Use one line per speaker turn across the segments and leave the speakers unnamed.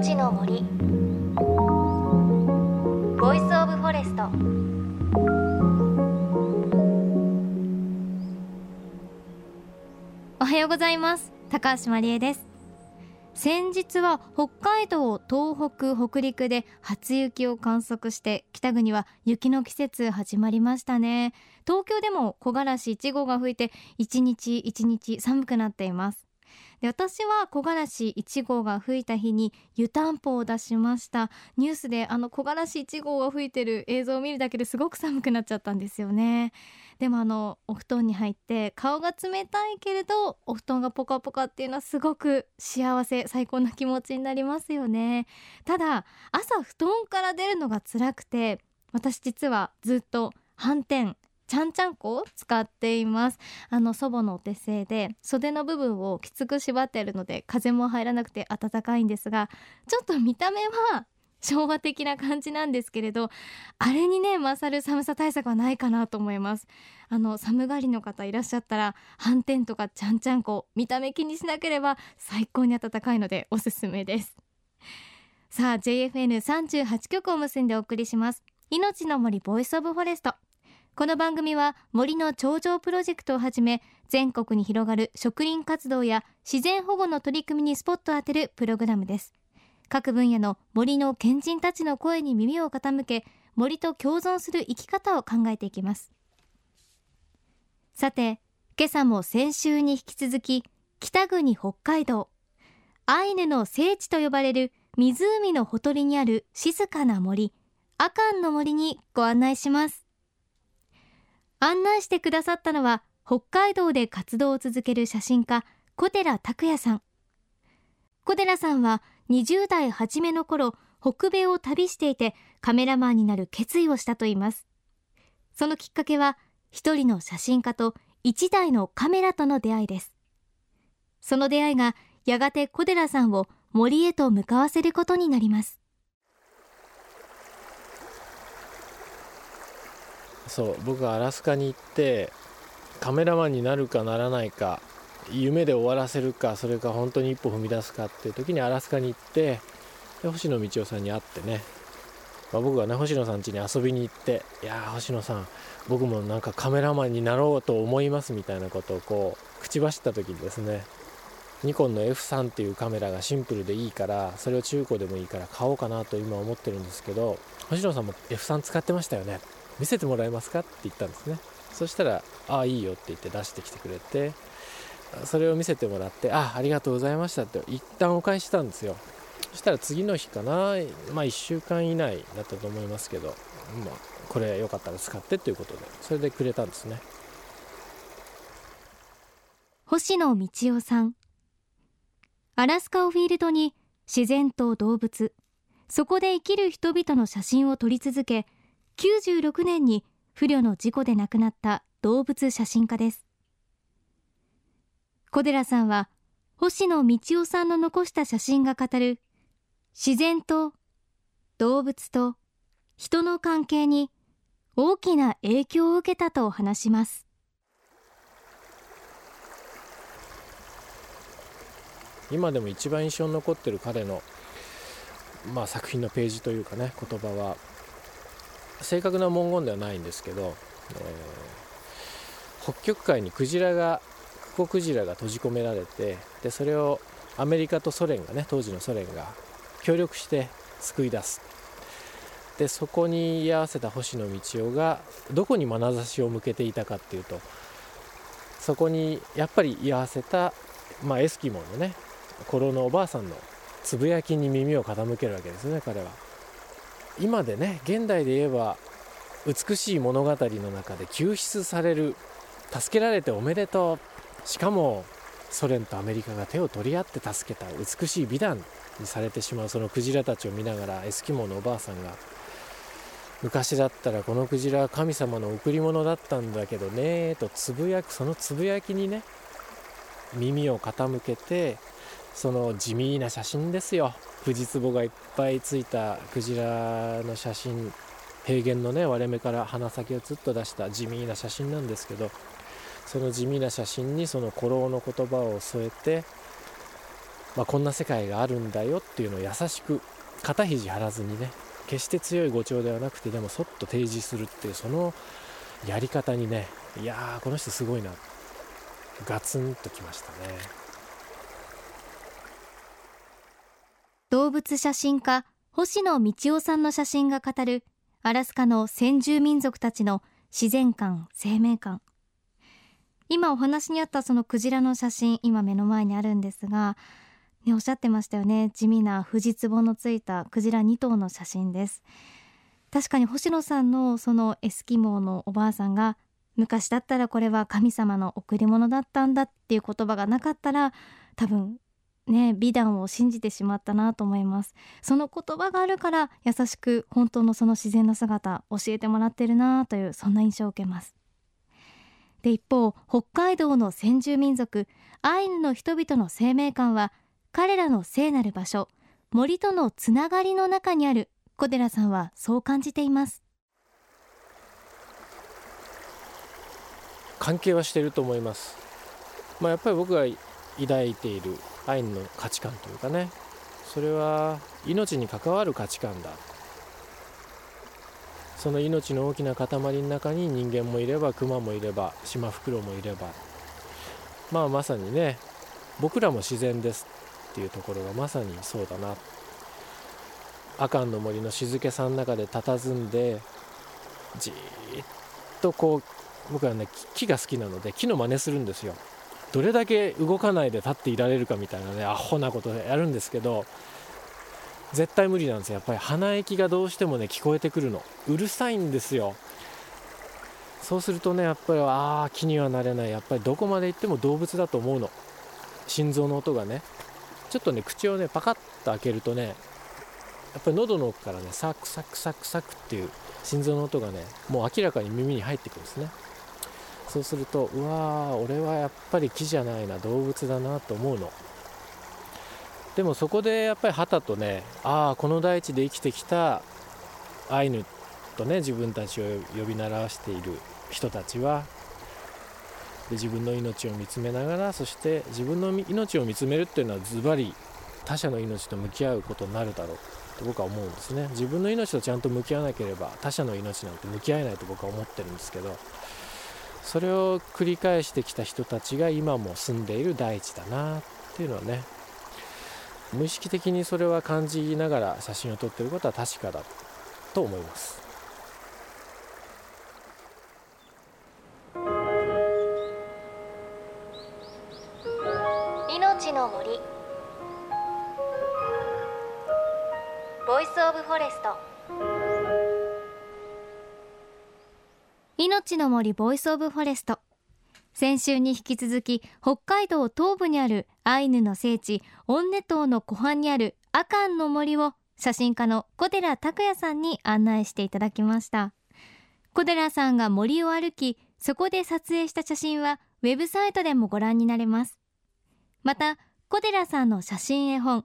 命の森。 Voice of Forest。おはようございます。高橋真理恵です。先日は北海道東北北陸で初雪を観測して北国は雪の季節始まりましたね。東京でも木枯らし1号が吹いて一日一日寒くなっています。で私は木枯らし1号が吹いた日に湯たんぽを出しました。ニュースであの木枯らし1号が吹いてる映像を見るだけですごく寒くなっちゃったんですよね。でもあのお布団に入って顔が冷たいけれどお布団がポカポカっていうのはすごく幸せ最高な気持ちになりますよね。ただ朝布団から出るのが辛くて私実はずっと反転ちゃんちゃんこを使っています。あの祖母のお手製で袖の部分をきつく縛っているので風も入らなくて暖かいんですがちょっと見た目は昭和的な感じなんですけれどあれにね勝る寒さ対策はないかなと思います。あの寒がりの方いらっしゃったら斑点とかちゃんちゃんこ見た目気にしなければ最高に暖かいのでおすすめです。さあ JFN38 曲を結んでお送りします。命の森 Voice of Forest。この番組は森の長城プロジェクトをはじめ全国に広がる植林活動や自然保護の取り組みにスポットを当てるプログラムです。各分野の森の賢人たちの声に耳を傾け森と共存する生き方を考えていきます。さて今朝も先週に引き続き北国北海道。アイヌの聖地と呼ばれる湖のほとりにある静かな森阿寒の森にご案内します。案内してくださったのは北海道で活動を続ける写真家小寺拓也さん。小寺さんは20代初めの頃北米を旅していてカメラマンになる決意をしたといいます。そのきっかけは一人の写真家と一台のカメラとの出会いです。その出会いがやがて小寺さんを森へと向かわせることになります。
そう僕がアラスカに行ってカメラマンになるかならないか夢で終わらせるかそれか本当に一歩踏み出すかっていう時にアラスカに行ってで星野道夫さんに会ってね、まあ、僕がね星野さん家に遊びに行って「いや星野さん僕もなんかカメラマンになろうと思います」みたいなことをこう口走った時にですねニコンの F3 っていうカメラがシンプルでいいからそれを中古でもいいから買おうかなと今思ってるんですけど星野さんも F3 使ってましたよね。見せてもらえますかって言ったんですね。そしたら「ああいいよ」って言って出してきてくれてそれを見せてもらって「あありがとうございました」って一旦お返ししたんですよ。そしたら次の日かなまあ1週間以内だったと思いますけど、まあ、これよかったら使ってっていうことでそれでくれたんですね。
星野道夫さん。アラスカをフィールドに自然と動物そこで生きる人々の写真を撮り続け96年に不慮の事故で亡くなった動物写真家です。小寺さんは星野道夫さんの残した写真が語る自然と動物と人の関係に大きな影響を受けたと話します。
今でも一番印象に残ってる彼の、まあ、作品のページというかね言葉は正確な文言ではないんですけど、えー、北極海にクジラがクコクジラが閉じ込められてでそれをアメリカとソ連がね当時のソ連が協力して救い出すでそこに居合わせた星野道夫がどこに眼差しを向けていたかっていうとそこにやっぱり居合わせた、まあ、エスキモーのねコロのおばあさんのつぶやきに耳を傾けるわけですね彼は。今でね現代で言えば美しい物語の中で救出される助けられておめでとう。しかもソ連とアメリカが手を取り合って助けた美しい美談にされてしまうそのクジラたちを見ながらエスキモーのおばあさんが昔だったらこのクジラは神様の贈り物だったんだけどねとつぶやくそのつぶやきにね耳を傾けてその地味な写真ですよ。富士壺がいっぱいついたクジラの写真平原のね割れ目から鼻先をつっと出した地味な写真なんですけどその地味な写真にその古老の言葉を添えてまあ、こんな世界があるんだよっていうのを優しく肩肘張らずにね決して強い語調ではなくてでもそっと提示するっていうそのやり方にねいやーこの人すごいなガツンときましたね。
動物写真家星野道夫さんの写真が語るアラスカの先住民族たちの自然観生命観。今お話にあったそのクジラの写真今目の前にあるんですがねおっしゃってましたよね。地味な藤壺のついたクジラ2頭の写真です。確かに星野さんのそのエスキモーのおばあさんが昔だったらこれは神様の贈り物だったんだっていう言葉がなかったら多分ね美談を信じてしまったなと思います。その言葉があるから優しく本当のその自然な姿教えてもらってるなというそんな印象を受けます。で一方北海道の先住民族アイヌの人々の生命感は彼らの聖なる場所森とのつながりの中にある小寺さんはそう感じています。
関係はしていると思います、まあ、やっぱり僕が抱いているアイヌの価値観というかね。それは命に関わる価値観だ。その命の大きな塊の中に人間もいればクマもいればシマフクロウもいれば。まあまさにね僕らも自然ですっていうところがまさにそうだな。阿寒の森の静けさの中で佇んでじーっとこう僕はね木が好きなので木の真似するんですよ。どれだけ動かないで立っていられるかみたいなねアホなことでやるんですけど絶対無理なんですよ。やっぱり鼻息がどうしてもね聞こえてくるの。うるさいんですよ。そうするとねやっぱりああ気にはなれない。やっぱりどこまで行っても動物だと思うの。心臓の音がね。ちょっとね口をねパカッと開けるとねやっぱり喉の奥からねサクサクサクサクっていう心臓の音がねもう明らかに耳に入ってくるんですね。そうするとうわー俺はやっぱり木じゃないな動物だなと思うの。でもそこでやっぱり旗とねああこの大地で生きてきたアイヌとね自分たちを呼び習わしている人たちはで自分の命を見つめながらそして自分の命を見つめるっていうのはズバリ他者の命と向き合うことになるだろうと僕は思うんですね。自分の命とちゃんと向き合わなければ他者の命なんて向き合えないと僕は思ってるんですけどそれを繰り返してきた人たちが今も住んでいる大地だなっていうのはね無意識的にそれは感じながら写真を撮ってることは確かだと思います。
命の森。 Voice of Forest。命の森 Voice of Forest 先週に引き続き北海道東部にあるアイヌの聖地オンネトーの湖畔にある阿寒の森を写真家の小寺卓矢さんに案内していただきました。小寺さんが森を歩きそこで撮影した写真はウェブサイトでもご覧になれます。また小寺さんの写真絵本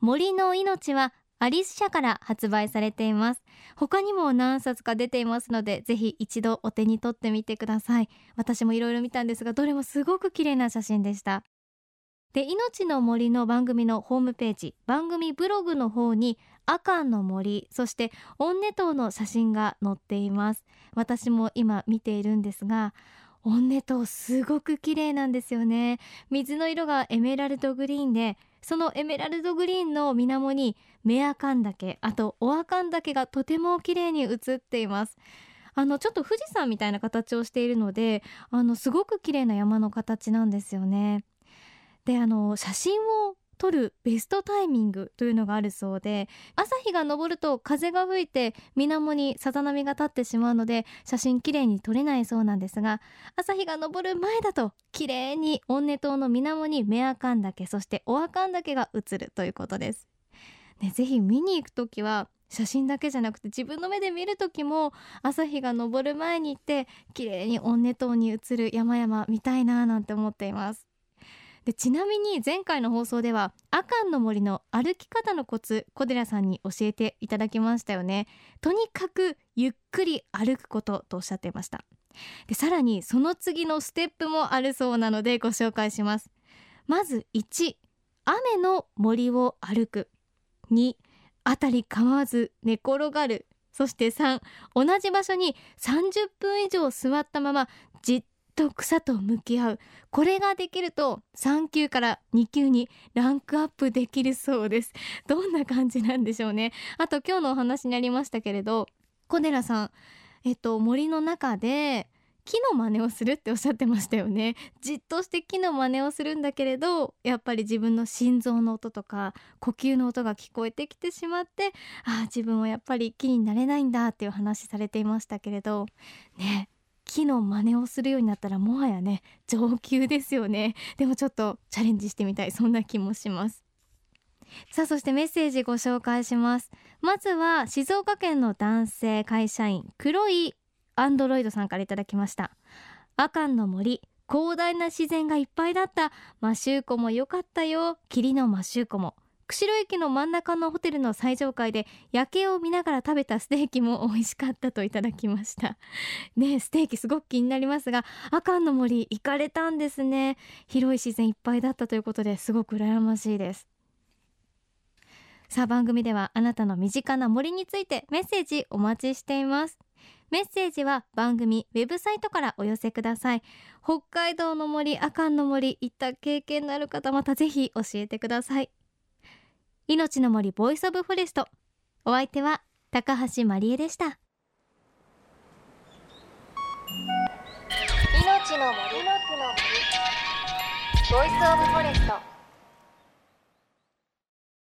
森の命はアリス社から発売されています。他にも何冊か出ていますのでぜひ一度お手に取ってみてください。私もいろいろ見たんですがどれもすごく綺麗な写真でした。で命の森の番組のホームページ番組ブログの方にアカンの森そしてオンネ島の写真が載っています。私も今見ているんですがオンネ島すごく綺麗なんですよね。水の色がエメラルドグリーンでそのエメラルドグリーンの水面にメアカン岳あとオアカン岳がとても綺麗に映っています。あのちょっと富士山みたいな形をしているのであのすごく綺麗な山の形なんですよね。であの写真を撮るベストタイミングというのがあるそうで朝日が昇ると風が吹いて水面にさざ波が立ってしまうので写真きれいに撮れないそうなんですが朝日が昇る前だと綺麗にオンネ島の水面にメアカン岳そしてオアカン岳が映るということです。ね、ぜひ見に行く時は写真だけじゃなくて自分の目で見る時も朝日が昇る前に行って綺麗にオンネ島に映る山々見たいななんて思っていますでちなみに前回の放送ではアカンの森の歩き方のコツ小寺さんに教えていただきましたよね。とにかくゆっくり歩くこととおっしゃっていました。でさらにその次のステップもあるそうなのでご紹介します。まず1雨の森を歩く。2辺り構わず寝転がる。そして3同じ場所に30分以上座ったままじっと草と向き合う。これができると3級から2級にランクアップできるそうです。どんな感じなんでしょうね。あと今日のお話にありましたけれど小寺さんえっと森の中で木の真似をするっておっしゃってましたよね。じっとして木の真似をするんだけれどやっぱり自分の心臓の音とか呼吸の音が聞こえてきてしまってああ自分はやっぱり木になれないんだっていう話されていましたけれど。ね。木の真似をするようになったらもはやね上級ですよね。でもちょっとチャレンジしてみたい。そんな気もします。さあそしてメッセージご紹介します。まずは静岡県の男性会社員黒いアンドロイドさんからいただきました。阿寒の森広大な自然がいっぱいだった。マシューコも良かったよ。霧のマシューコも。釧路駅の真ん中のホテルの最上階で夜景を見ながら食べたステーキも美味しかったといただきました。ねステーキすごく気になりますが阿寒の森行かれたんですね。広い自然いっぱいだったということですごく羨ましいです。さあ番組ではあなたの身近な森についてメッセージお待ちしています。メッセージは番組ウェブサイトからお寄せください。北海道の森阿寒の森行った経験のある方またぜひ教えてください。命の森 Voice of Forest。お相手は高橋真理恵でした。
命の森。 Voice of Forest。